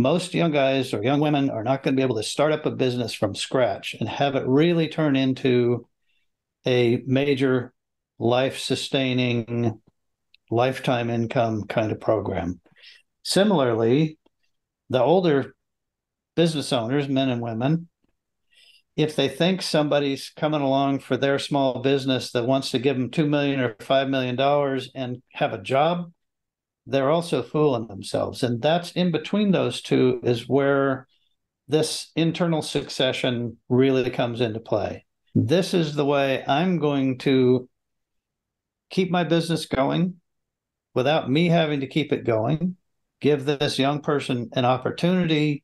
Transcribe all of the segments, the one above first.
most young guys or young women are not going to be able to start up a business from scratch and have it really turn into a major life sustaining lifetime income kind of program. Similarly, the older business owners, men and women, if they think somebody's coming along for their small business that wants to give them two million or five million dollars and have a job, they're also fooling themselves. And that's in between those two is where this internal succession really comes into play. This is the way I'm going to keep my business going without me having to keep it going, give this young person an opportunity,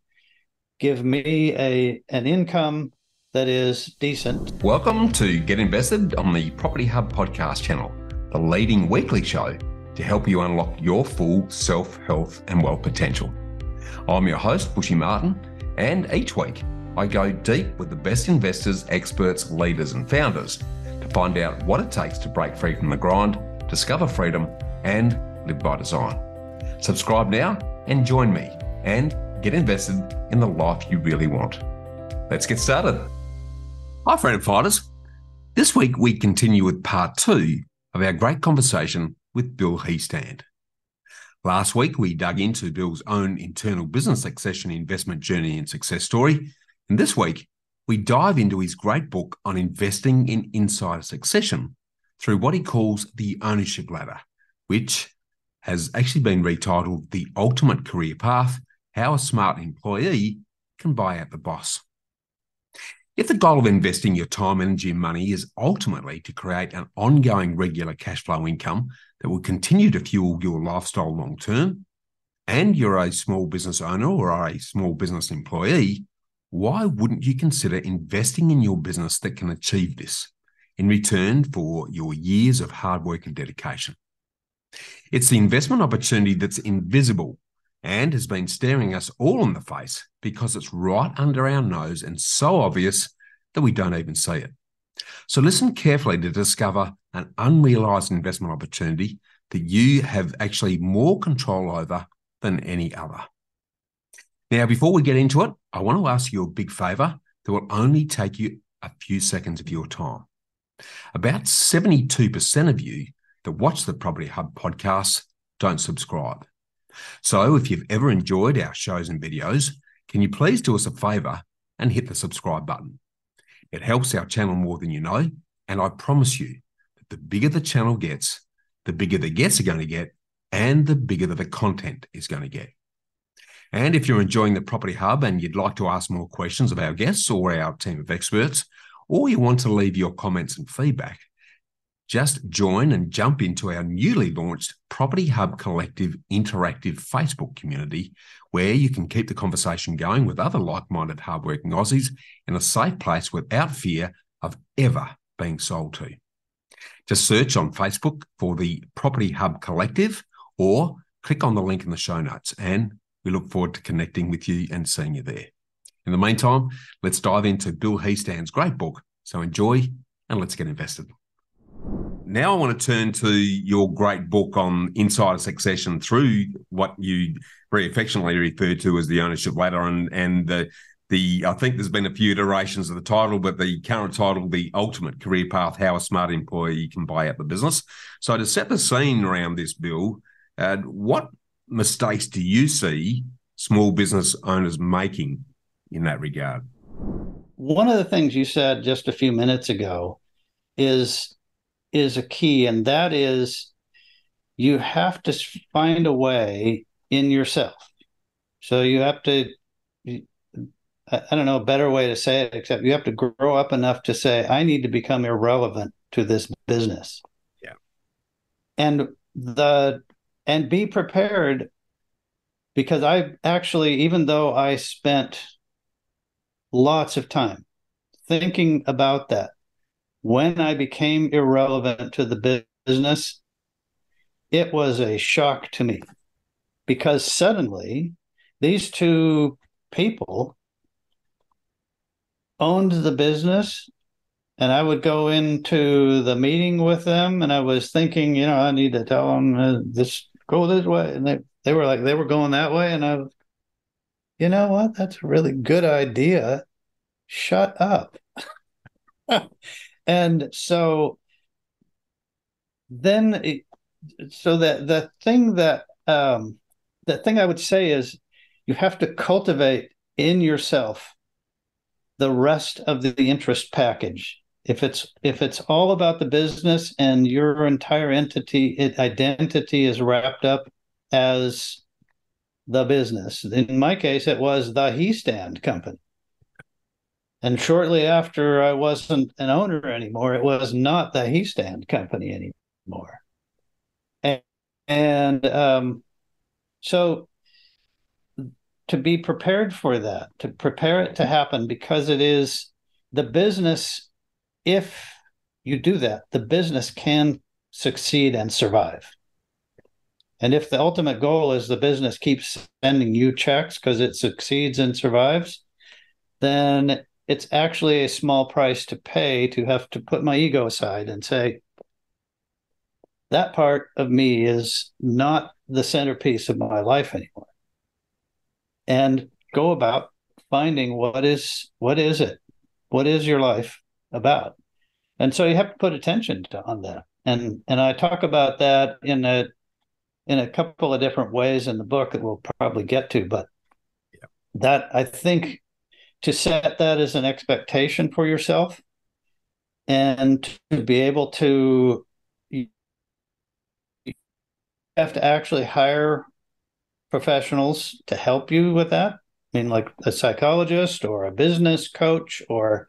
give me a an income that is decent. Welcome to Get Invested on the Property Hub podcast channel, the leading weekly show to help you unlock your full self, health, and wealth potential. I'm your host, Bushy Martin, and each week I go deep with the best investors, experts, leaders, and founders to find out what it takes to break free from the grind, discover freedom, and live by design. Subscribe now and join me and get invested in the life you really want. Let's get started. Hi, freedom fighters. This week we continue with part two of our great conversation with Bill Heestand. Last week, we dug into Bill's own internal business succession investment journey and success story. And this week, we dive into his great book on investing in insider succession through what he calls the ownership ladder, which has actually been retitled The Ultimate Career Path How a Smart Employee Can Buy Out the Boss. If the goal of investing your time, energy, and money is ultimately to create an ongoing regular cash flow income that will continue to fuel your lifestyle long term, and you're a small business owner or are a small business employee, why wouldn't you consider investing in your business that can achieve this in return for your years of hard work and dedication? It's the investment opportunity that's invisible and has been staring us all in the face because it's right under our nose and so obvious that we don't even see it. So listen carefully to discover an unrealized investment opportunity that you have actually more control over than any other. Now, before we get into it, I want to ask you a big favor that will only take you a few seconds of your time. About 72% of you that watch the Property Hub podcast don't subscribe. So if you've ever enjoyed our shows and videos, can you please do us a favor and hit the subscribe button? It helps our channel more than you know. And I promise you that the bigger the channel gets, the bigger the guests are going to get, and the bigger the content is going to get. And if you're enjoying the Property Hub and you'd like to ask more questions of our guests or our team of experts, or you want to leave your comments and feedback, just join and jump into our newly launched Property Hub Collective interactive Facebook community, where you can keep the conversation going with other like minded, hardworking Aussies in a safe place without fear of ever being sold to. Just search on Facebook for the Property Hub Collective or click on the link in the show notes, and we look forward to connecting with you and seeing you there. In the meantime, let's dive into Bill Heestand's great book. So enjoy and let's get invested. Now I want to turn to your great book on insider succession through what you very affectionately refer to as the ownership ladder and and the the I think there's been a few iterations of the title, but the current title, the ultimate career path, how a smart employee can buy out the business. So to set the scene around this bill, uh, what mistakes do you see small business owners making in that regard? One of the things you said just a few minutes ago is is a key, and that is you have to find a way in yourself. So you have to, I don't know a better way to say it, except you have to grow up enough to say, I need to become irrelevant to this business. Yeah. And the, and be prepared because I actually, even though I spent lots of time thinking about that, when I became irrelevant to the business, it was a shock to me because suddenly these two people owned the business and I would go into the meeting with them and I was thinking, you know, I need to tell them uh, this go this way and they they were like they were going that way and I was, you know what? That's a really good idea. Shut up. and so then it, so that the thing that um the thing I would say is you have to cultivate in yourself the rest of the, interest package. If it's if it's all about the business and your entire entity it, identity is wrapped up as the business. In my case it was the Heestand company and shortly after i wasn't an owner anymore it was not the Heestand company anymore and, and um, so to be prepared for that to prepare it to happen because it is the business if you do that, the business can succeed and survive. And if the ultimate goal is the business keeps sending you checks because it succeeds and survives, then it's actually a small price to pay to have to put my ego aside and say, that part of me is not the centerpiece of my life anymore. And go about finding what is what is it? What is your life? about. And so you have to put attention to, on that. And and I talk about that in a in a couple of different ways in the book that we'll probably get to, but yeah. that I think to set that as an expectation for yourself and to be able to you have to actually hire professionals to help you with that. I mean, like a psychologist or a business coach or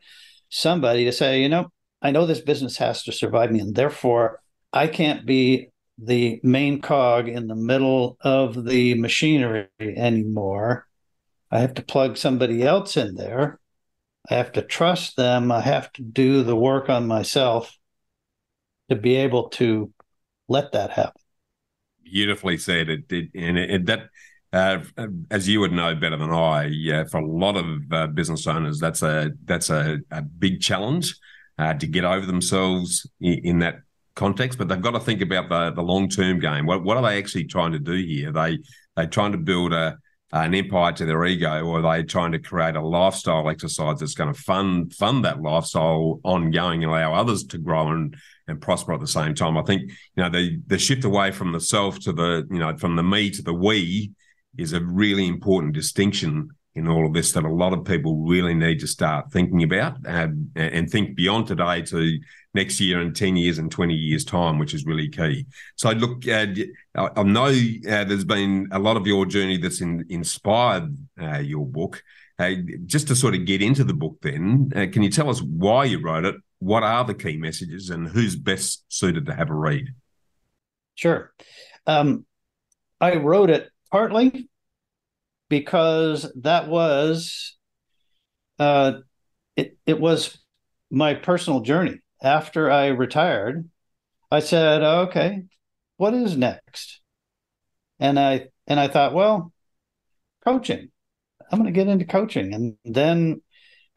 somebody to say, you know, I know this business has to survive me, and therefore I can't be the main cog in the middle of the machinery anymore. I have to plug somebody else in there. I have to trust them. I have to do the work on myself to be able to let that happen. Beautifully said. It did, and it, it, that uh, as you would know better than I, yeah, for a lot of uh, business owners, that's a that's a, a big challenge uh, to get over themselves in, in, that context. But they've got to think about the the long term game. What what are they actually trying to do here? They they trying to build a Uh, an empire to their ego, or are they trying to create a lifestyle exercise that's going to fund fund that lifestyle ongoing and allow others to grow and and prosper at the same time? I think you know the the shift away from the self to the you know from the me to the we is a really important distinction in all of this that a lot of people really need to start thinking about and, and think beyond today to next year and 10 years and 20 years time which is really key. So look uh, i know uh, there's been a lot of your journey that's in, inspired uh, your book. Uh, just to sort of get into the book then uh, can you tell us why you wrote it? What are the key messages and who's best suited to have a read? Sure. Um, i wrote it partly because that was uh, it, it was my personal journey after i retired i said okay what is next? And i and i thought well coaching. I'm going to get into coaching. And then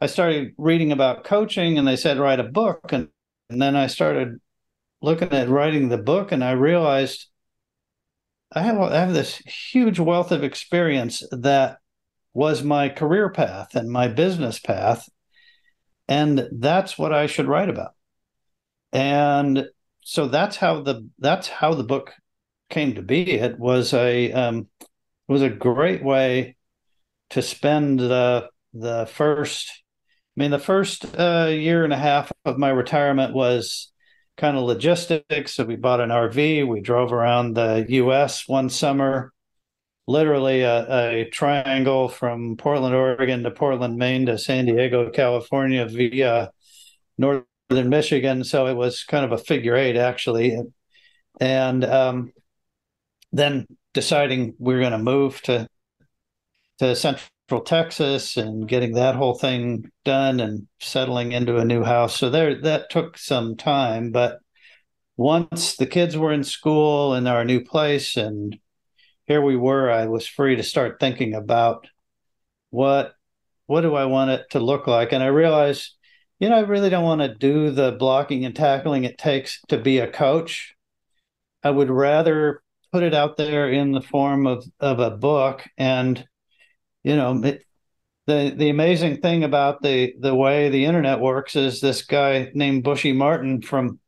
i started reading about coaching and they said write a book. And, and then i started looking at writing the book and i realized I have I have this huge wealth of experience that was my career path and my business path, and that's what I should write about. And so that's how the that's how the book came to be. It was a um, it was a great way to spend the the first. I mean, the first uh, year and a half of my retirement was kind of logistics. So we bought an RV. We drove around the U.S. one summer, literally a, a, triangle from Portland, Oregon to Portland, Maine to San Diego, California via northern Michigan. So it was kind of a figure eight, actually. And um, then deciding we we're going to move to to Central Texas and getting that whole thing done and settling into a new house. So there that took some time, but once the kids were in school in our new place and here we were, I was free to start thinking about what what do I want it to look like? And I realized, you know, I really don't want to do the blocking and tackling it takes to be a coach. I would rather put it out there in the form of, of a book and you know, it, the the amazing thing about the the way the internet works is this guy named Bushy Martin from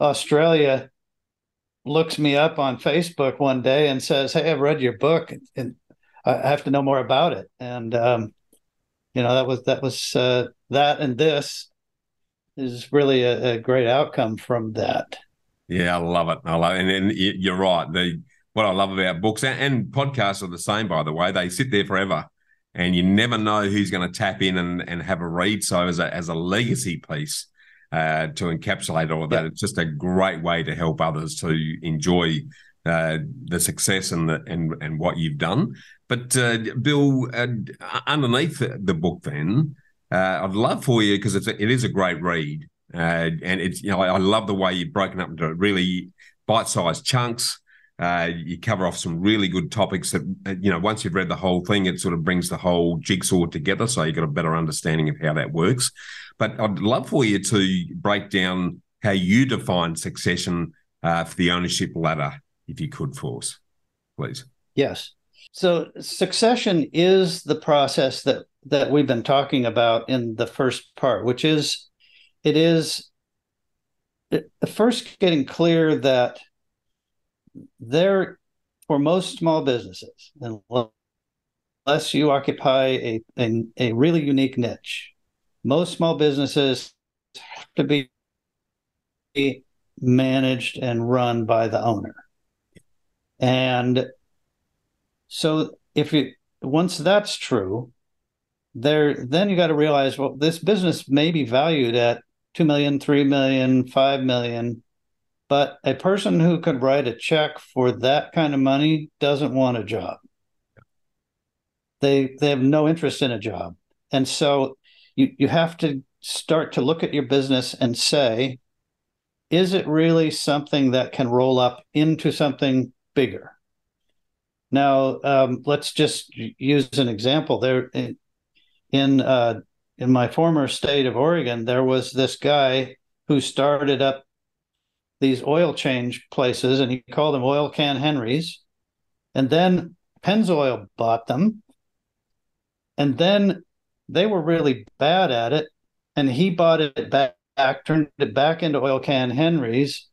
Australia looks me up on Facebook one day and says, "Hey, I've read your book and I have to know more about it." And um, you know, that was that was uh, that and this is really a, a, great outcome from that. Yeah, I love it. I love it. And, you're right. The what I love about books and, and podcasts are the same, by the way. They sit there forever and you never know who's going to tap in and, and have a read. So as a as a legacy piece uh, to encapsulate all of that, it's just a great way to help others to enjoy uh, the success and the and and what you've done. But uh, Bill, uh, underneath the book, then uh, I'd love for you because it's a, it is a great read, uh, and it's you know I love the way you've broken up into really bite-sized chunks. Uh, you cover off some really good topics that uh, you know once you've read the whole thing, it sort of brings the whole jigsaw together, so you got a better understanding of how that works. But I'd love for you to break down how you define succession uh, for the ownership ladder, if you could, for us, please. Yes. So succession is the process that that we've been talking about in the first part, which is it is first getting clear that there for most small businesses, unless you occupy a, a, a really unique niche, most small businesses have to be managed and run by the owner. And so if you once that's true, there then you got to realize well this business may be valued at 2 million 3 million 5 million but a person who could write a check for that kind of money doesn't want a job. They they have no interest in a job. And so you, you have to start to look at your business and say, is it really something that can roll up into something bigger? Now, um, let's just use an example. There, in uh, in my former state of Oregon, there was this guy who started up these oil change places, and he called them Oil Can Henrys. And then Pennzoil bought them. And then they were really bad at it. And he bought it back, turned it back into Oil Can Henrys,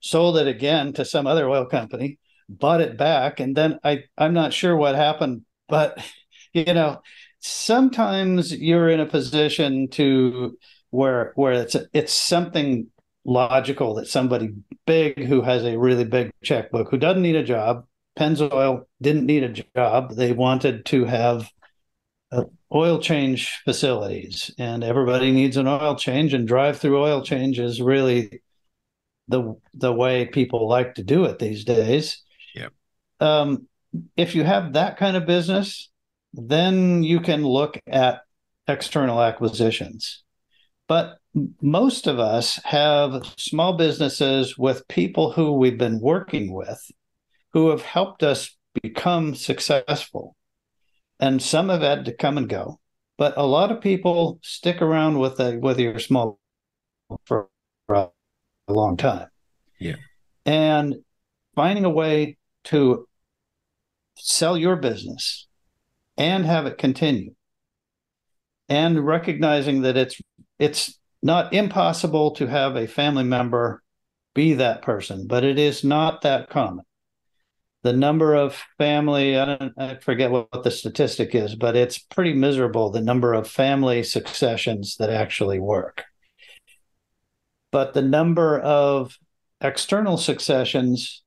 sold it again to some other oil company, bought it back. And then I, I'm not sure what happened, but you know, sometimes you're in a position to where where it's it's something logical that somebody big who has a really big checkbook who doesn't need a job pennzoil didn't need a job. They wanted to have uh, oil change facilities and everybody needs an oil change and drive through oil change is really the the way people like to do it these days. Yeah um, if you have that kind of business then you can look at external acquisitions but most of us have small businesses with people who we've been working with who have helped us become successful. And some have had to come and go, but a lot of people stick around with a with your small for a long time. Yeah. And finding a way to sell your business and have it continue and recognizing that it's it's not impossible to have a family member be that person, but it is not that common. The number of family, I, don't, I forget what, the statistic is, but it's pretty miserable the number of family successions that actually work. But the number of external successions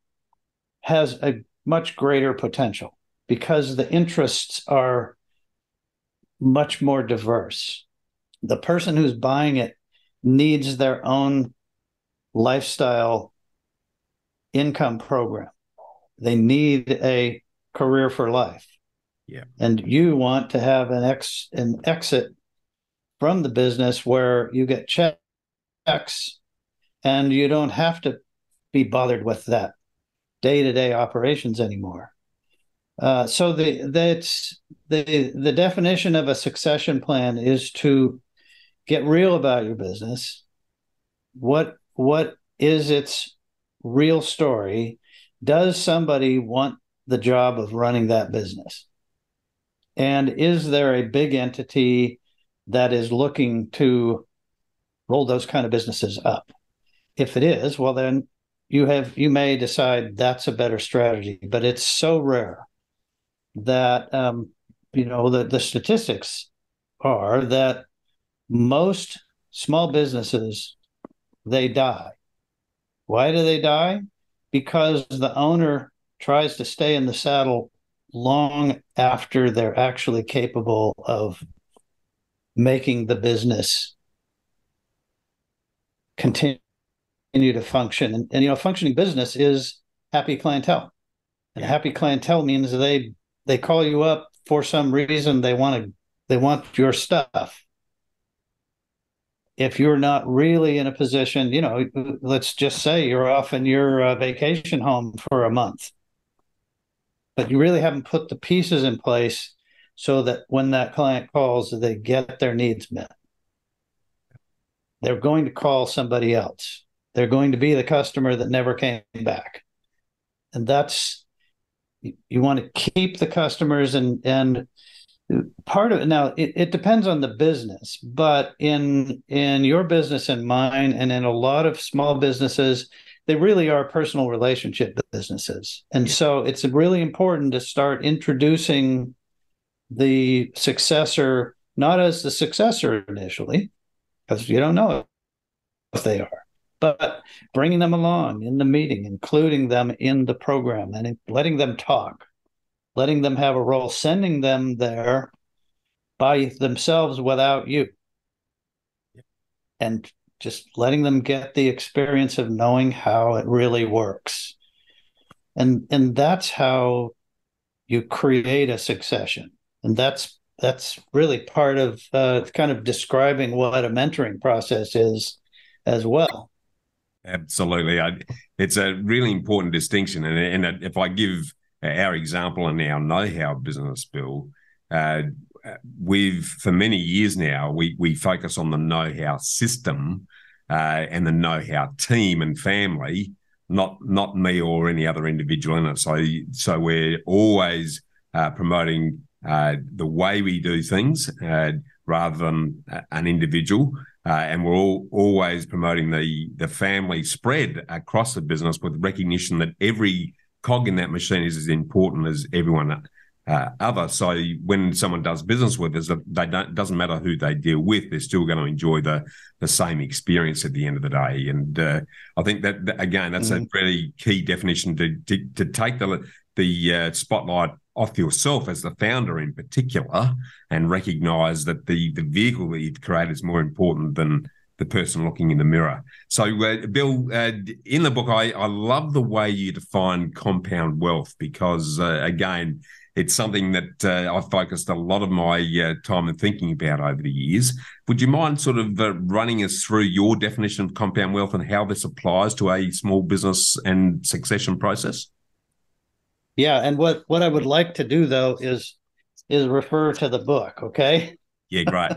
has a much greater potential because the interests are much more diverse the person who's buying it needs their own lifestyle income program. They need a career for life. Yeah. And you want to have an ex an exit from the business where you get checks and you don't have to be bothered with that day-to-day operations anymore. Uh, so the that's the the definition of a succession plan is to get real about your business. What what is its real story? Does somebody want the job of running that business? And is there a big entity that is looking to roll those kind of businesses up? If it is, well, then you have you may decide that's a better strategy, but it's so rare that um, you know the, the statistics are that most small businesses they die. Why do they die? Because the owner tries to stay in the saddle long after they're actually capable of making the business continue to function. And, and you know, functioning business is happy clientele. And happy clientele means they they call you up for some reason they want to they want your stuff. If you're not really in a position you know let's just say you're off in your uh, vacation home for a month. But you really haven't put the pieces in place so that when that client calls they get their needs met. They're going to call somebody else. They're going to be the customer that never came back. And that's you want to keep the customers and and part of it now it, it depends on the business but in in your business and mine and in a lot of small businesses they really are personal relationship businesses. And so it's really important to start introducing the successor not as the successor initially because you don't know if they are but bringing them along in the meeting, including them in the program, and letting them talk, letting them have a role, sending them there by themselves without you, and just letting them get the experience of knowing how it really works. And and that's how you create a succession. And that's that's really part of uh, kind of describing what a mentoring process is as well. Absolutely. I, it's a really important distinction. And, and if I give our example and our know how business, Bill, uh, we've for many years now, we, we focus on the know how system uh, and the know how team and family, not not me or any other individual in it. So, so we're always uh, promoting uh, the way we do things uh, rather than an individual. Uh, and we're all, always promoting the the family spread across the business with recognition that every cog in that machine is as important as everyone uh, other. So when someone does business with us, they don't doesn't matter who they deal with, they're still going to enjoy the the same experience at the end of the day. And uh, I think that, that again, that's mm-hmm. a really key definition to to, to take the the uh, spotlight off yourself as the founder in particular and recognize that the the vehicle that you've created is more important than the person looking in the mirror. So, uh, Bill, uh, in the book, I, I love the way you define compound wealth because, uh, again, it's something that uh, I've focused a lot of my uh, time and thinking about over the years. Would you mind sort of uh, running us through your definition of compound wealth and how this applies to a small business and succession process? Yeah, and what what I would like to do though is is refer to the book. Okay. Yeah, great.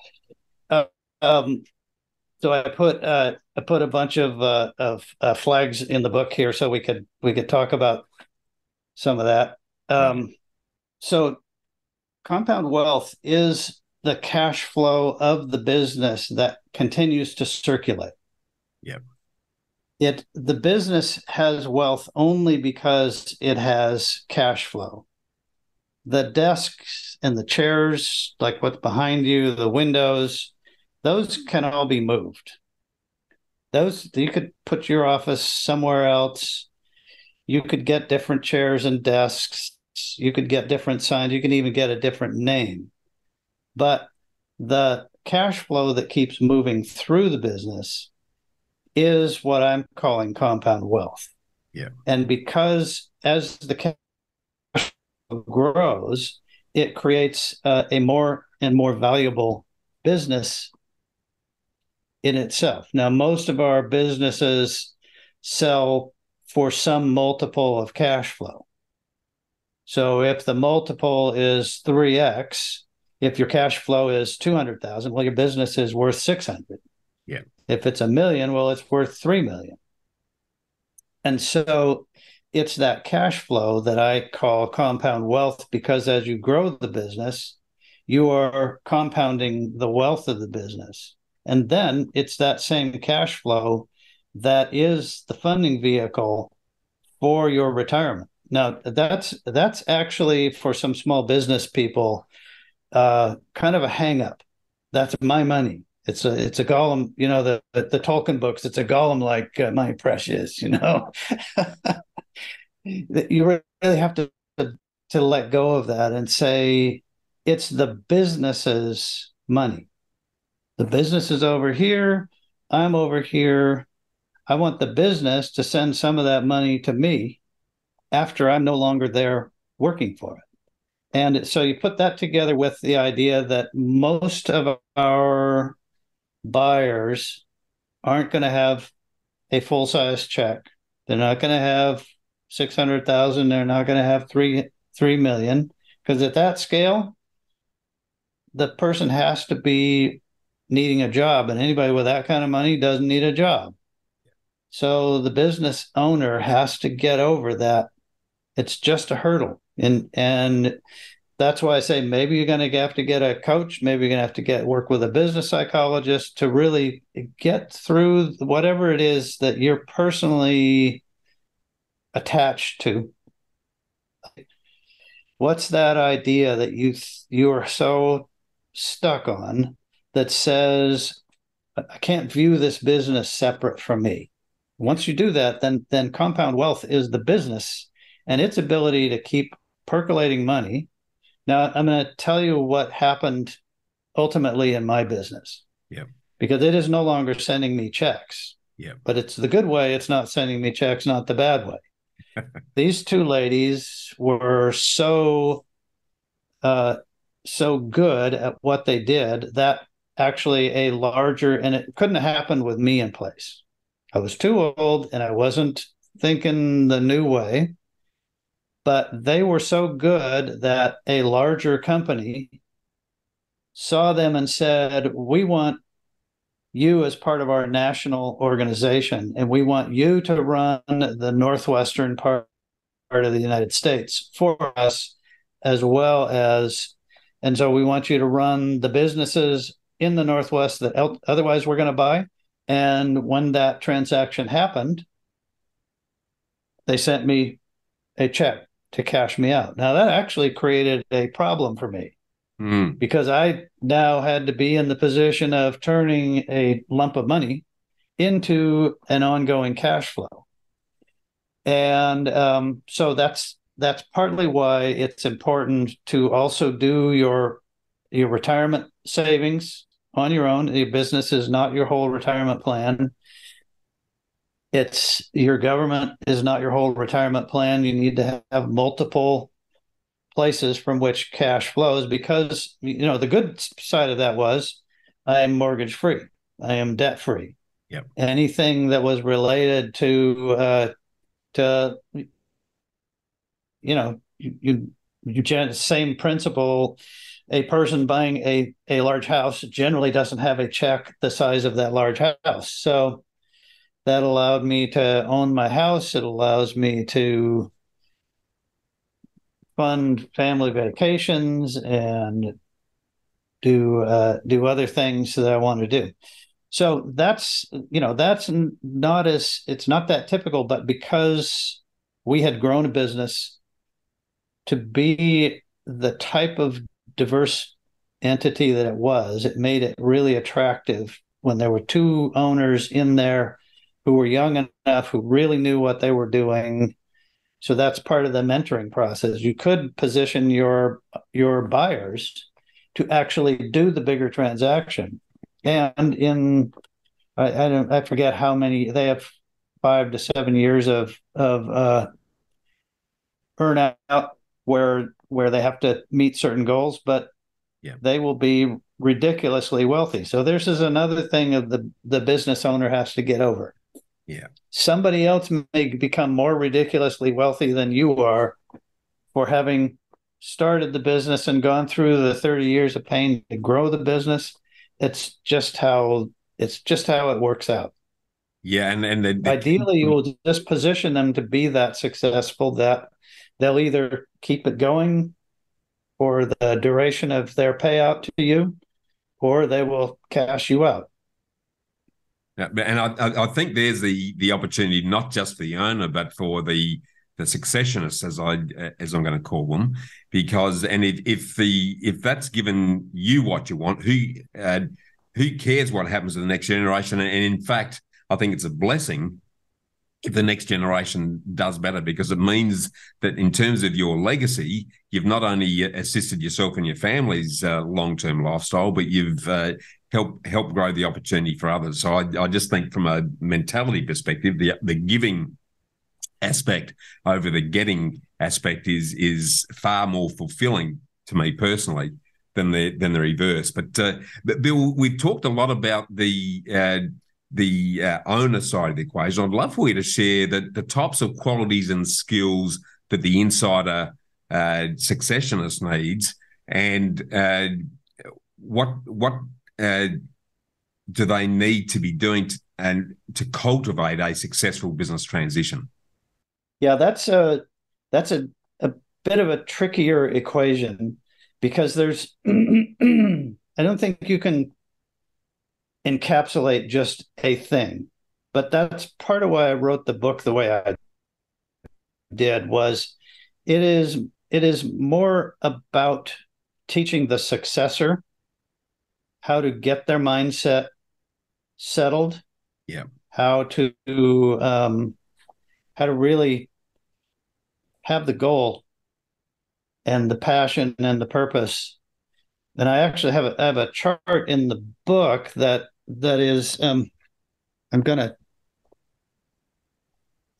uh, um, so I put uh, I put a bunch of uh, of uh, flags in the book here, so we could we could talk about some of that. Um, so, compound wealth is the cash flow of the business that continues to circulate. Yep it the business has wealth only because it has cash flow. The desks and the chairs like what's behind you the windows those can all be moved. Those you could put your office somewhere else. You could get different chairs and desks. You could get different signs. You can even get a different name. But the cash flow that keeps moving through the business is what I'm calling compound wealth. Yeah. And because as the cash grows, it creates uh, a more and more valuable business in itself. Now, most of our businesses sell for some multiple of cash flow. So if the multiple is 3x, if your cash flow is 200,000, well your business is worth 600. Yeah. If it's a million, well, it's worth three million. And so it's that cash flow that I call compound wealth because as you grow the business, you are compounding the wealth of the business. And then it's that same cash flow that is the funding vehicle for your retirement. Now that's that's actually for some small business people uh, kind of a hangup. That's my money. It's a it's a Gollum, you know, the the, the Tolkien books. It's a Gollum like uh, my precious, you know. you really have to to let go of that and say it's the business's money. The business is over here. I'm over here. I want the business to send some of that money to me after I'm no longer there working for it. And so you put that together with the idea that most of our buyers aren't going to have a full size check. They're not going to have 600,000. They're not going to have three, 3 million. Because at that scale, the person has to be needing a job. And anybody with that kind of money doesn't need a job. So the business owner has to get over that. It's just a hurdle. And, and that's why I say maybe you're going to have to get a coach. Maybe you're going to have to get work with a business psychologist to really get through whatever it is that you're personally attached to. What's that idea that you you are so stuck on that says I can't view this business separate from me? Once you do that, then then compound wealth is the business and its ability to keep percolating money now, I'm going to tell you what happened ultimately in my business. Yeah. Because it is no longer sending me checks. Yeah. But it's the good way. It's not sending me checks, not the bad way. These two ladies were so uh, so good at what they did that actually a larger and it couldn't have happened with me in place. I was too old and I wasn't thinking the new way but they were so good that a larger company saw them and said, We want you as part of our national organization, and we want you to run the northwestern part, part of the United States for us, as well as, and so we want you to run the businesses in the Northwest that el- otherwise we're going to buy. And when that transaction happened, they sent me a check to cash me out. Now that actually created a problem for me mm. because I now had to be in the position of turning a lump of money into an ongoing cash flow. And um, so that's that's partly why it's important to also do your your retirement savings on your own. Your business is not your whole retirement plan it's your government is not your whole retirement plan. You need to have multiple places from which cash flows because you know the good side of that was I am mortgage free. I am debt free. Yep. Anything that was related to uh, to you know you you, you same principle. A person buying a a large house generally doesn't have a check the size of that large house. So that allowed me to own my house. It allows me to fund family vacations and do uh, do other things that I want to do. So that's you know that's not as it's not that typical, but because we had grown a business to be the type of diverse entity that it was, it made it really attractive when there were two owners in there who were young enough who really knew what they were doing. So that's part of the mentoring process. You could position your your buyers to actually do the bigger transaction. And in i i, don't, I forget how many they have five to seven years of of uh earn out where where they have to meet certain goals but yeah. they will be ridiculously wealthy. So this is another thing of the the business owner has to get over yeah. Somebody else may become more ridiculously wealthy than you are for having started the business and gone through the 30 years of pain to grow the business. It's just how it's just how it works out. Yeah, and and the, ideally, you will just position them to be that successful that they'll either keep it going for the duration of their payout to you, or they will cash you out. Yeah, and I, I think there's the the opportunity not just for the owner, but for the the successionists, as I as I'm going to call them, because and if, if the if that's given you what you want, who uh, who cares what happens to the next generation? And in fact, I think it's a blessing the next generation does better because it means that in terms of your legacy you've not only assisted yourself and your family's uh, long-term lifestyle but you've uh, helped help grow the opportunity for others. So I, I, just think from a mentality perspective the the giving aspect over the getting aspect is is far more fulfilling to me personally than the than the reverse. But, uh, but bill we've talked a lot about the uh, the uh, owner side of the equation, I'd love for you to share the, the types of qualities and skills that the insider uh, successionist needs, and uh, what what uh, do they need to be doing to, and to cultivate a successful business transition? Yeah, that's a that's a, a bit of a trickier equation because there's I don't think you can encapsulate just a thing. But that's part of why I wrote the book the way I did was it is it is more about teaching the successor how to get their mindset settled. Yeah. How to um, how to really have the goal and the passion and the purpose and I actually have a, I have a chart in the book that that is um, I'm gonna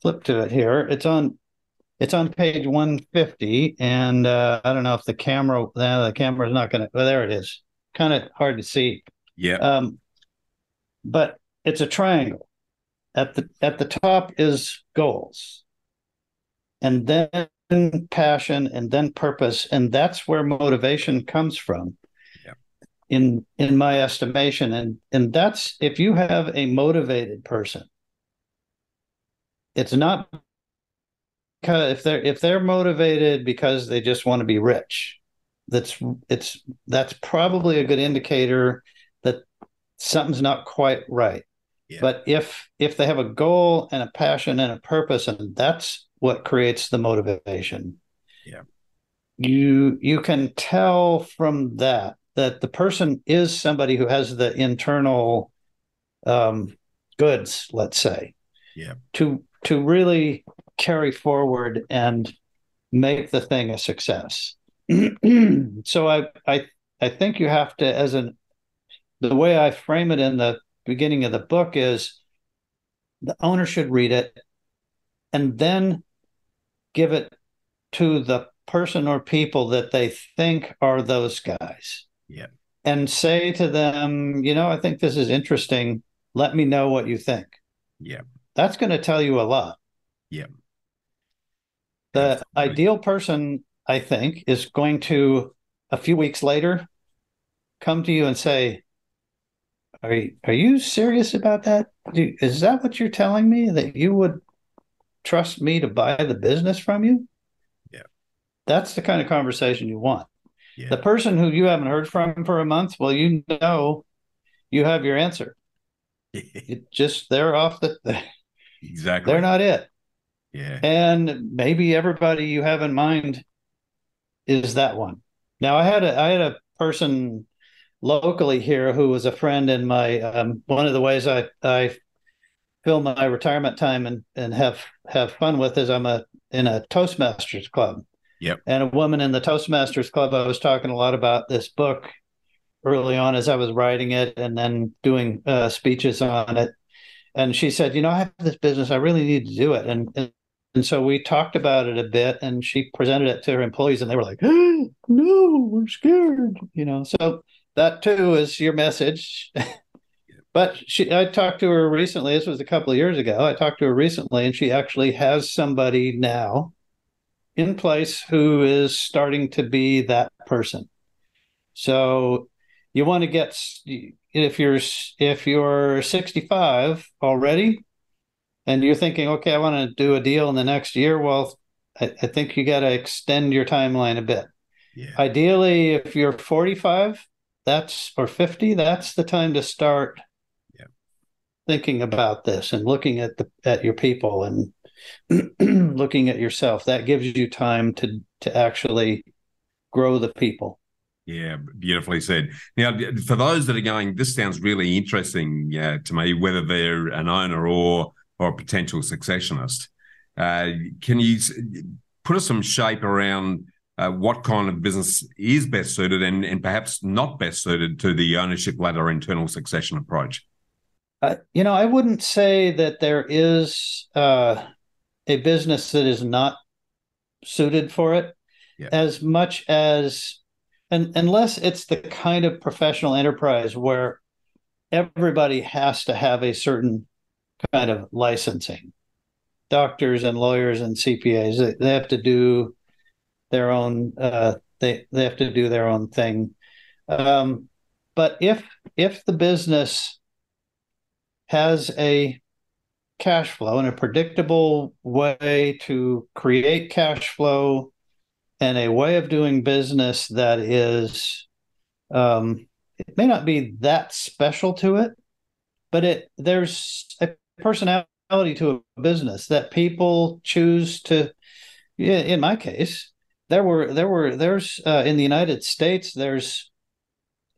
flip to it here. It's on it's on page 150, and uh, I don't know if the camera uh, the camera's not gonna. Well, there it is. Kind of hard to see. Yeah. Um, but it's a triangle. At the at the top is goals, and then passion, and then purpose, and that's where motivation comes from in in my estimation. And and that's if you have a motivated person it's not because if they're if they're motivated because they just want to be rich that's it's that's probably a good indicator that something's not quite right. Yeah. but if if they have a goal and a passion and a purpose and that's what creates the motivation yeah. you you can tell from that that the person is somebody who has the internal um, goods, let's say, yeah, to to really carry forward and make the thing a success. so I I I think you have to, as an the way I frame it in the beginning of the book is the owner should read it and then give it to the person or people that they think are those guys. Yeah. And say to them, you know, I think this is interesting. Let me know what you think. Yeah. That's going to tell you a lot. Yeah. The Absolutely. ideal person, I think, is going to a few weeks later come to you and say, "Are you, are you serious about that? Do, is that what you're telling me that you would trust me to buy the business from you?" Yeah. That's the kind of conversation you want. Yeah. The person who you haven't heard from for a month, well, you know, you have your answer. it just they're off the. exactly. They're not it. Yeah. And maybe everybody you have in mind is that one. Now, I had a I had a person locally here who was a friend in my um, one of the ways I I fill my retirement time and and have have fun with is I'm a in a Toastmasters club. Yep. And a woman in the Toastmasters Club, I was talking a lot about this book early on as I was writing it and then doing uh, speeches on it. And she said, You know, I have this business. I really need to do it. And, and, and so we talked about it a bit and she presented it to her employees and they were like, No, we're scared. You know, so that too is your message. but she, I talked to her recently. This was a couple of years ago. I talked to her recently and she actually has somebody now in place who is starting to be that person. So you want to get if you're if you're 65 already, and you're thinking, okay, I want to do a deal in the next year. Well, I, I think you got to extend your timeline a bit. Yeah. Ideally, if you're 45, that's or 50, that's the time to start yeah. thinking about this and looking at the at your people and looking at yourself. That gives you time to to actually grow the people. Yeah, beautifully said. Now, for those that are going, this sounds really interesting uh, to me, whether they're an owner or or a potential successionist. Uh, can you put us some shape around uh, what kind of business is best suited and, and perhaps not best suited to the ownership ladder internal succession approach? Uh, you know, I wouldn't say that there is uh, a business that is not suited for it yeah. as much as and unless it's the kind of professional enterprise where everybody has to have a certain kind of licensing doctors and lawyers and cpas they have to do their own uh, they they have to do their own thing um, but if if the business has a cash flow and a predictable way to create cash flow and a way of doing business that is um, it may not be that special to it but it there's a personality to a business that people choose to in my case there were there were there's uh, in the united states there's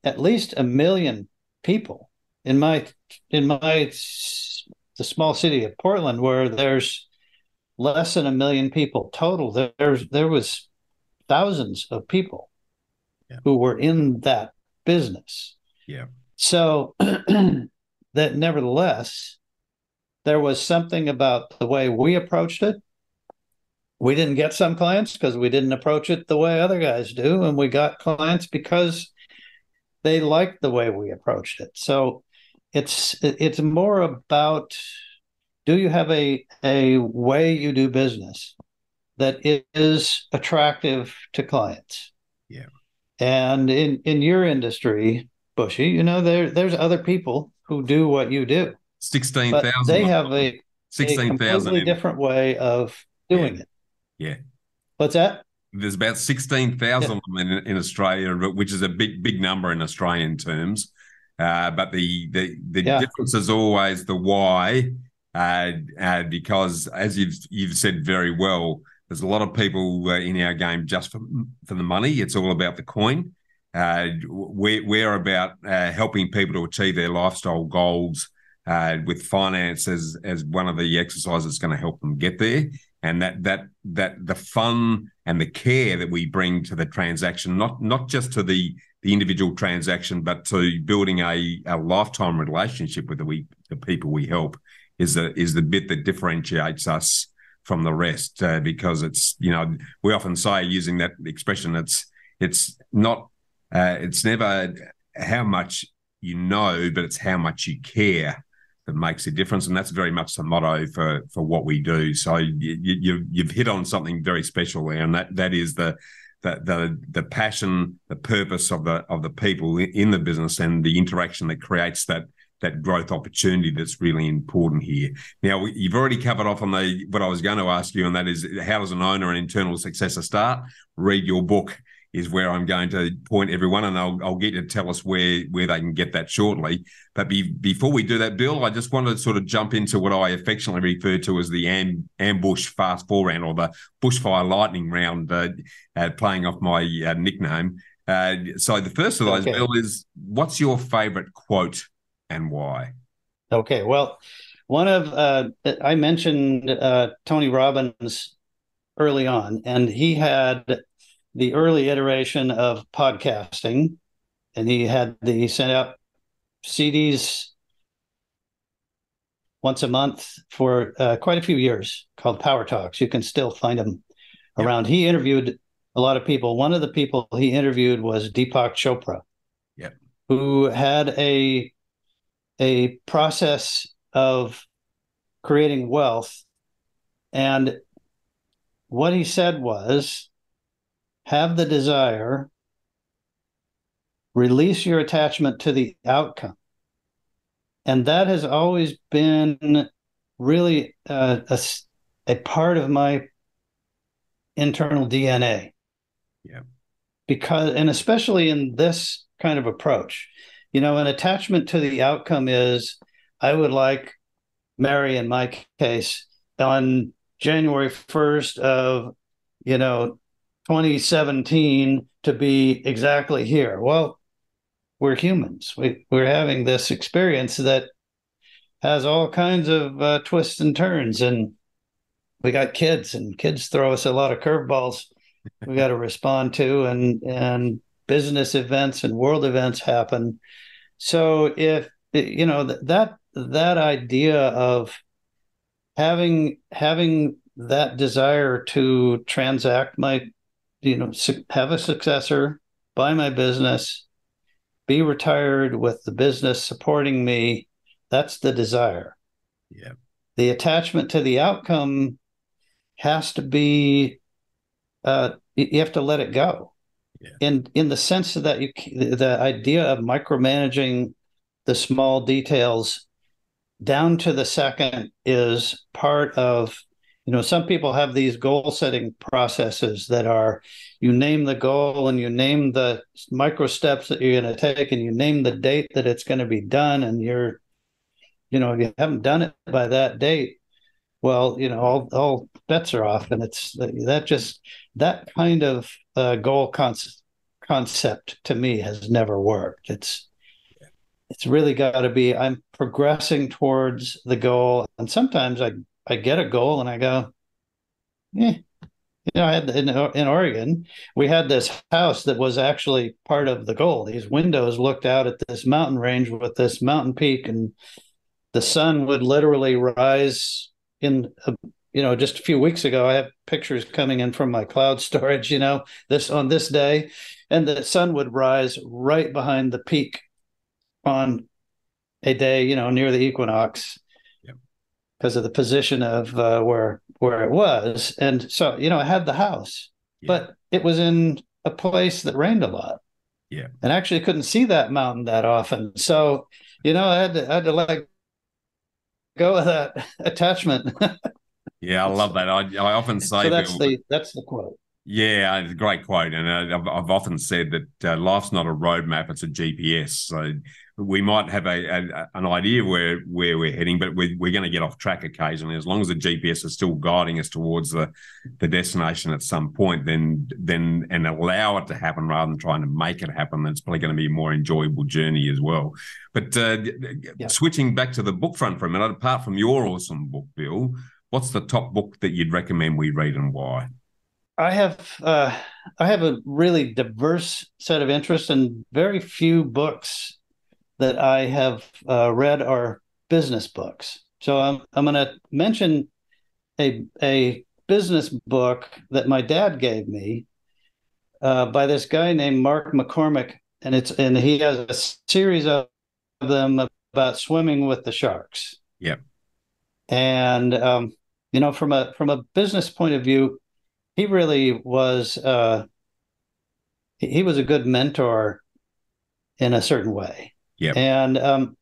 at least a million people in my in my the small city of portland where there's less than a million people total there's there was thousands of people yeah. who were in that business. Yeah. So that nevertheless, there was something about the way we approached it. We didn't get some clients because we didn't approach it the way other guys do. And we got clients because they liked the way we approached it. So it's it's more about do you have a a way you do business that is attractive to clients. Yeah. And in in your industry, Bushy, you know there there's other people who do what you do. Sixteen thousand. They have a sixteen thousand completely different way of doing yeah. it. Yeah. What's that? There's about sixteen thousand yeah. in, in Australia, which is a big big number in Australian terms. Uh, but the the the yeah. difference is always the why, uh, uh, because as you've you've said very well, there's a lot of people uh, in our game just for, for the money. It's all about the coin. Uh, we're, we're about uh, helping people to achieve their lifestyle goals uh, with finance as, as one of the exercises that's going to help them get there. And that that that the fun and the care that we bring to the transaction, not not just to the the individual transaction, but to building a, a lifetime relationship with the we the people we help, is the is the bit that differentiates us from the rest uh, because it's you know we often say using that expression it's it's not uh, it's never how much you know but it's how much you care that makes a difference and that's very much the motto for for what we do so you, you you've hit on something very special there and that that is the the, the the passion, the purpose of the of the people in the business, and the interaction that creates that that growth opportunity that's really important here. Now, you've already covered off on the what I was going to ask you, and that is how does an owner and internal successor start? Read your book is where I'm going to point everyone, and I'll, I'll get you to tell us where where they can get that shortly. But be, before we do that, Bill, I just wanted to sort of jump into what I affectionately refer to as the am, ambush fast four round or the bushfire lightning round, uh, uh, playing off my uh, nickname. Uh, so the first of those, okay. Bill, is what's your favourite quote and why? Okay, well, one of uh, I mentioned uh, Tony Robbins early on, and he had the early iteration of podcasting, and he had the he sent out CDs once a month for uh, quite a few years called Power Talks. You can still find them around. He interviewed a lot of people. One of the people he interviewed was Deepak Chopra, yep. who had a a process of creating wealth. And what he said was have the desire, release your attachment to the outcome. And that has always been really uh, a, a part of my internal DNA. Yeah. Because, and especially in this kind of approach, you know, an attachment to the outcome is I would like Mary, in my case, on January 1st of, you know, 2017 to be exactly here. Well, we're humans. We, we're having this experience that has all kinds of uh, twists and turns. And we got kids, and kids throw us a lot of curveballs we got to respond to, and and business events and world events happen. So if you know that that idea of having having that desire to transact my you know have a successor buy my business be retired with the business supporting me. That's the desire. Yeah. The attachment to the outcome has to be uh, you have to let it go. Yeah. in in the sense that you the idea of micromanaging the small details down to the second is part of you know some people have these goal setting processes that are you name the goal and you name the micro steps that you're going to take and you name the date that it's going to be done and you're you know if you haven't done it by that date well you know all, all bets are off and it's that just that kind of uh, goal con- concept to me has never worked. It's it's really got to be i'm progressing towards the goal and sometimes i i get a goal and i go yeah you know i had in, in oregon we had this house that was actually part of the goal. These windows looked out at this mountain range with this mountain peak and the sun would literally rise in a, you know just a few weeks ago. I have pictures coming in from my cloud storage you know this on this day. And the sun would rise right behind the peak on a day, you know, near the equinox because of the position of uh, where where it was. And so, you know, I had the house, but it was in a place that rained a lot. Yeah. And actually couldn't see that mountain that often. So, you know, I had to I had to let go of that attachment. yeah, I love that. I, I often say so that's the that's the quote. Yeah, it's a great quote, and uh, I've, I've often said that uh, life's not a roadmap; it's a GPS. So we might have a, a an idea where where we're heading, but we're, we're going to get off track occasionally. As long as the GPS is still guiding us towards the the destination at some point, then then and allow it to happen rather than trying to make it happen. It's probably going to be a more enjoyable journey as well. But uh, yeah. switching back to the book front for a minute, apart from your awesome book, Bill, what's the top book that you'd recommend we read and why? I have uh, I have a really diverse set of interests, and very few books that I have uh, read are business books. So I'm I'm going to mention a a business book that my dad gave me uh, by this guy named Mark McCormack, and it's and he has a series of them about swimming with the sharks. Yep. And um, you know, from a from a business point of view, he really was uh, he was a good mentor in a certain way. Yeah. And um,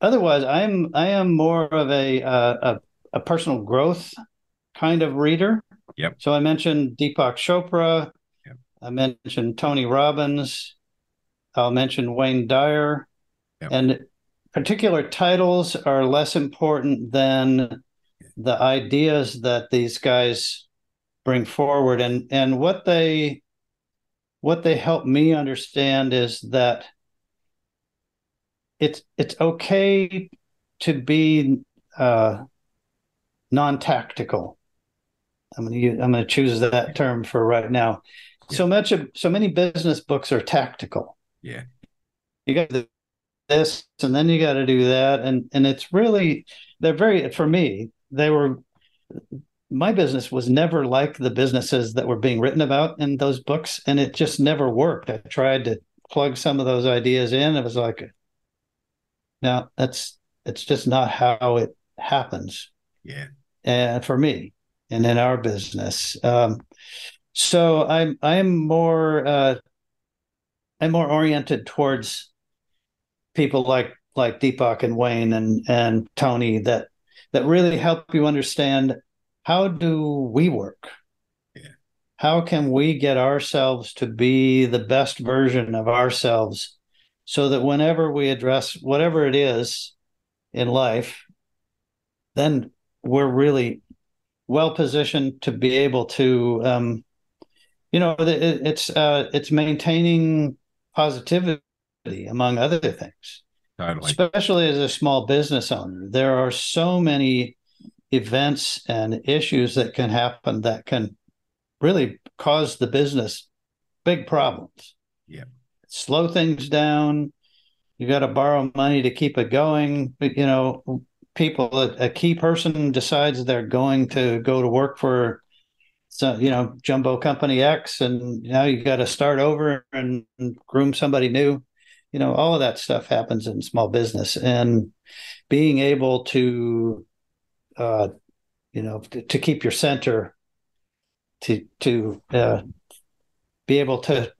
otherwise, I'm I am more of a, uh, a a personal growth kind of reader. Yep. So I mentioned Deepak Chopra. Yep. I mentioned Tony Robbins. I'll mention Wayne Dyer. Yep. And particular titles are less important than the ideas that these guys bring forward and and what they what they help me understand is that it's it's okay to be uh, non-tactical. I'm gonna use, I'm gonna choose that term for right now. Yeah. So much of so many business books are tactical. Yeah, you got this, and then you got to do that, and and it's really they're very for me they were my business was never like the businesses that were being written about in those books and it just never worked i tried to plug some of those ideas in it was like now that's it's just not how it happens. Yeah. And for me and in our business. Um, so i'm i'm more uh, i'm more oriented towards people like like deepak and wayne and and tony that that really help you understand how do we work? Yeah. how can we get ourselves to be the best version of ourselves so that whenever we address whatever it is in life then we're really well positioned to be able to um, you know it, it's uh, it's maintaining positivity among other things Totally. especially as a small business owner there are so many events and issues that can happen that can really cause the business big problems Yeah. Slow things down. You got to borrow money to keep it going. But, you know people a, a key person decides they're going to go to work for so you know jumbo company x and now you got to start over and groom somebody new. You know all of that stuff happens in small business and being able to uh you know to, to keep your center to to uh be able to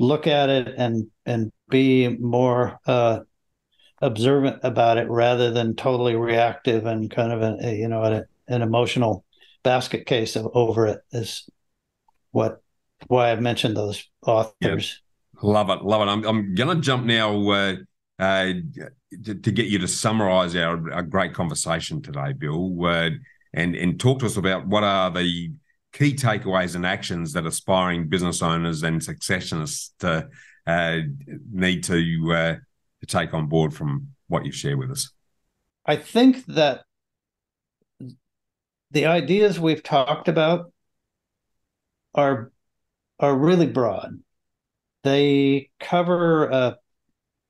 look at it and and be more uh observant about it rather than totally reactive and kind of a, you know an, an emotional basket case of over it is what why I've mentioned those authors. Love it, love it. I'm, I'm going to jump now uh, uh, to, to, get you to summarise our, our, great conversation today, Bill, uh, and and talk to us about what are the key takeaways and actions that aspiring business owners and successionists uh, need to uh, to take on board from what you've shared with us. I think that the ideas we've talked about are are really broad. They cover, uh,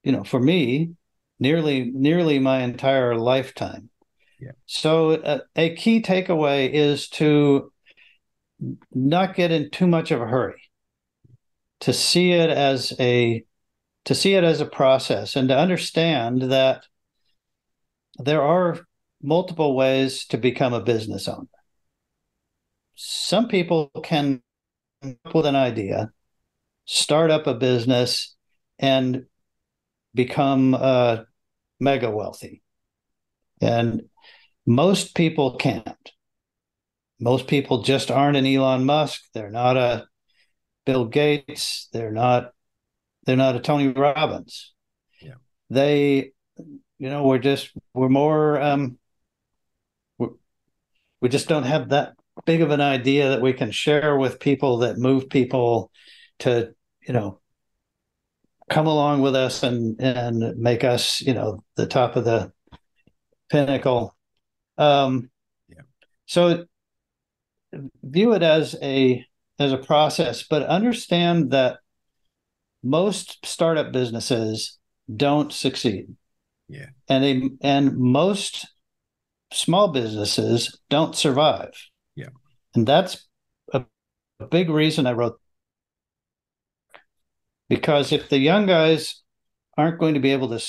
you know, for me, nearly nearly my entire lifetime. Yeah. So uh, a key takeaway is to not get in too much of a hurry. To see it as a to see it as a process and to understand that there are multiple ways to become a business owner. Some people can come up with an idea, start up a business, and become uh, mega wealthy. And most people can't. Most people just aren't an Elon Musk. They're not a Bill Gates. They're not. They're not a Tony Robbins. Yeah. They, you know, we're just we're more um, we just don't have that big of an idea that we can share with people that move people to you know come along with us and and make us you know the top of the pinnacle um yeah. so view it as a as a process but understand that most startup businesses don't succeed yeah and they and most small businesses don't survive. Yeah. And that's a, a big reason I wrote because if the young guys aren't going to be able to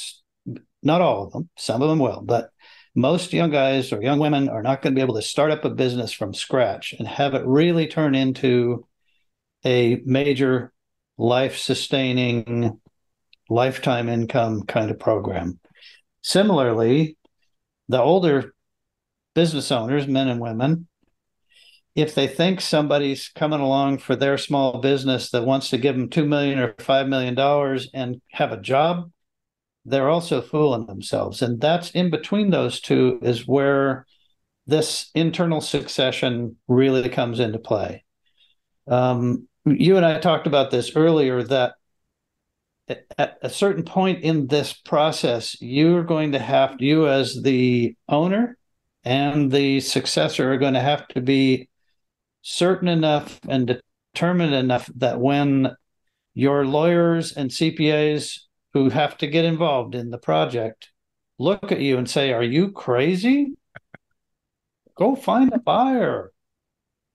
not all of them, some of them will, but most young guys or young women are not going to be able to start up a business from scratch and have it really turn into a major life sustaining lifetime income kind of program. Similarly, the older business owners, men and women, if they think somebody's coming along for their small business that wants to give them two million or five million dollars and have a job, they're also fooling themselves. And that's in between those two is where this internal succession really comes into play. Um, you and I talked about this earlier that at a certain point in this process, you're going to have you as the owner and the successor are going to have to be certain enough and determined enough that when your lawyers and CPAs who have to get involved in the project look at you and say, Are you crazy? Go find a buyer.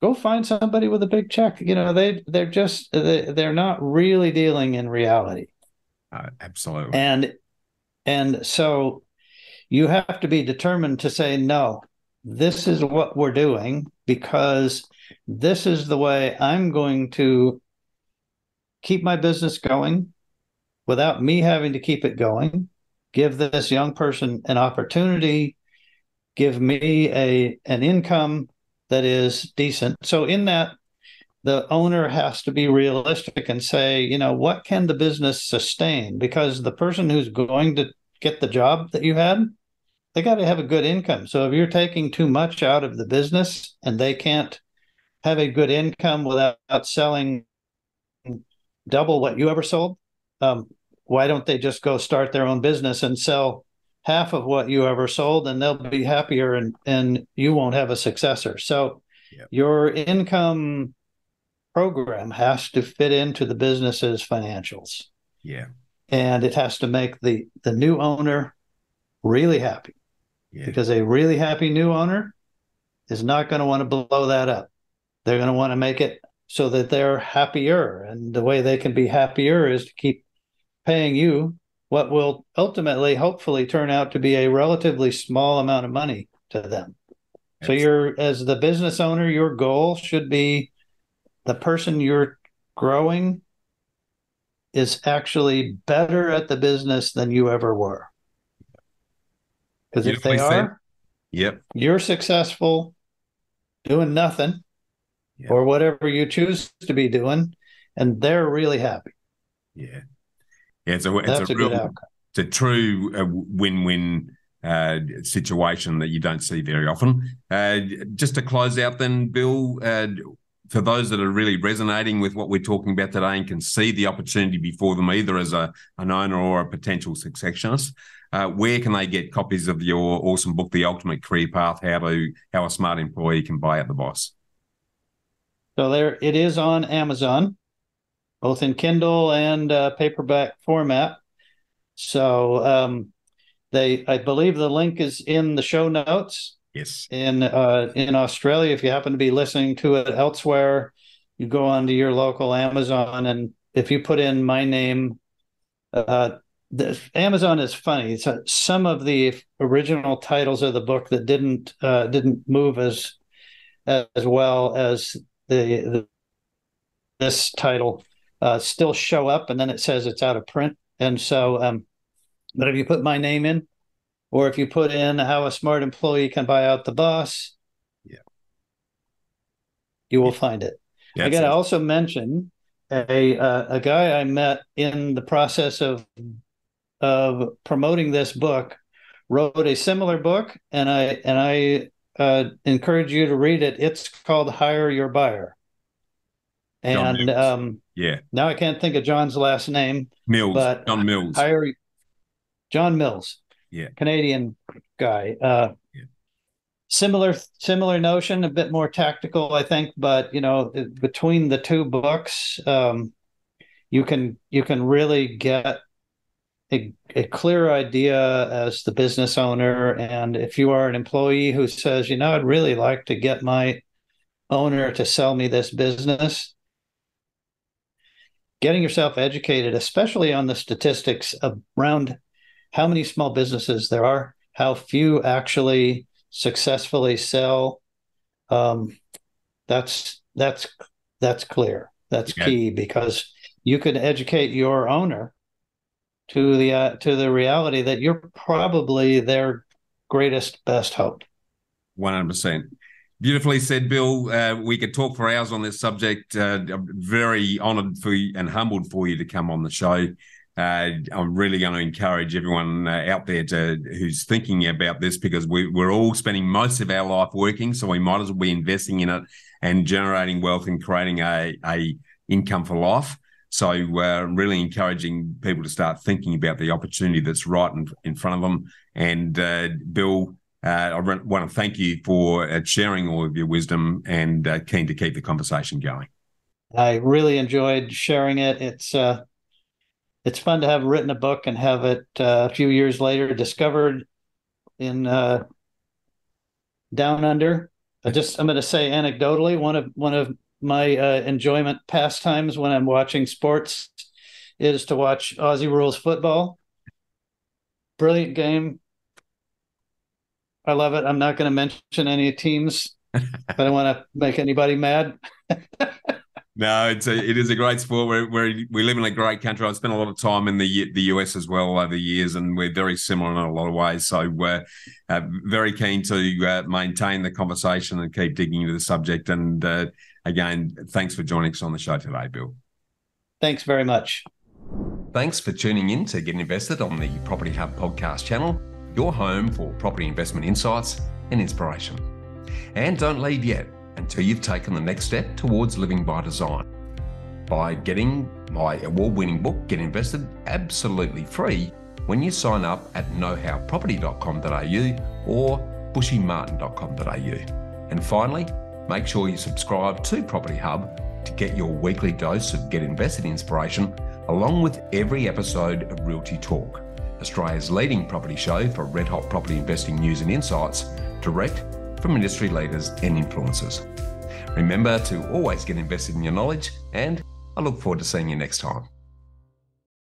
Go find somebody with a big check. You know, they they're just they, they're not really dealing in reality. Uh, absolutely. And and so you have to be determined to say, no, this is what we're doing because this is the way I'm going to keep my business going without me having to keep it going, give this young person an opportunity give me a an income that is decent. So in that the owner has to be realistic and say, you know, what can the business sustain? Because the person who's going to get the job that you had, they got to have a good income. So if you're taking too much out of the business and they can't have a good income without selling double what you ever sold, um, why don't they just go start their own business and sell half of what you ever sold and they'll be happier and and you won't have a successor. So yep. your income program has to fit into the business's financials. Yeah. And it has to make the the new owner really happy. Yeah. because a really happy new owner is not going to want to blow that up. They're going to want to make it so that they're happier and the way they can be happier is to keep paying you what will ultimately, hopefully, turn out to be a relatively small amount of money to them. So you're as the business owner, your goal should be the person you're growing is actually better at the business than you ever were. Because if they are, yep, you're successful doing nothing yep. or whatever you choose to be doing, and they're really happy. Yeah. Yeah, it's a, it's That's a, a real, it's a true uh, win-win uh, situation that you don't see very often. Uh, just to close out, then, Bill, uh, for those that are really resonating with what we're talking about today and can see the opportunity before them, either as a an owner or a potential successionist, uh, where can they get copies of your awesome book, The Ultimate Career Path? How to how a smart employee can buy at the boss. So there, it is on Amazon both in Kindle and uh, paperback format. So um, they, I believe the link is in the show notes. Yes. In uh, in Australia, if you happen to be listening to it elsewhere, you go onto your local Amazon, and if you put in my name, uh, the, Amazon is funny. So some of the original titles of the book that didn't uh, didn't move as as well as the, the this title uh, still show up, and then it says it's out of print. And so, um, but if you put my name in, or if you put in how a smart employee can buy out the boss, yeah, you will find it. I got to also mention a uh, a guy I met in the process of of promoting this book wrote a similar book, and I and I uh, encourage you to read it. It's called Hire Your Buyer, and um, yeah. Now I can't think of John's last name. Mills. But John Mills. John Mills. Yeah. Canadian guy. Uh, yeah. Similar similar notion, a bit more tactical, I think. But you know, between the two books, um, you can you can really get a, a clear idea as the business owner, and if you are an employee who says, you know, I'd really like to get my owner to sell me this business getting yourself educated, especially on the statistics around how many small businesses there are, how few actually successfully sell. Um, that's that's that's clear. That's yeah. key because you can educate your owner to the uh, to the reality that you're probably their greatest best hope. One hundred percent. Beautifully said, Bill. Uh, we could talk for hours on this subject. Uh, I'm very honoured for you and humbled for you to come on the show. Uh, I'm really going to encourage everyone uh, out there to who's thinking about this because we, we're all spending most of our life working, so we might as well be investing in it and generating wealth and creating a, a income for life. So, uh, really encouraging people to start thinking about the opportunity that's right in, in front of them. And uh, Bill, I want to thank you for uh, sharing all of your wisdom and uh, keen to keep the conversation going. I really enjoyed sharing it. It's uh, it's fun to have written a book and have it uh, a few years later discovered in uh, down under. I just I'm going to say anecdotally one of one of my uh, enjoyment pastimes when I'm watching sports is to watch Aussie rules football. Brilliant game, I love it. I'm not going to mention any teams. I don't want to make anybody mad. No, it's a, it is a great sport. We're, we're, we live in a great country. I've spent a lot of time in the the US as well over the years, and we're very similar in a lot of ways. So we're uh, very keen to uh, maintain the conversation and keep digging into the subject. And uh, again, thanks for joining us on the show today, Bill. Thanks very much. Thanks for tuning in to Get Invested on the Property Hub podcast channel, your home for property investment insights and inspiration. And don't leave yet until you've taken the next step towards living by design. By getting my award winning book, Get Invested, absolutely free when you sign up at knowhowproperty.com.au or bushymartin.com.au. And finally, make sure you subscribe to Property Hub to get your weekly dose of Get Invested inspiration, along with every episode of Realty Talk, Australia's leading property show for red hot property investing news and insights, direct from industry leaders and influencers. Remember to always get invested in your knowledge, and I look forward to seeing you next time.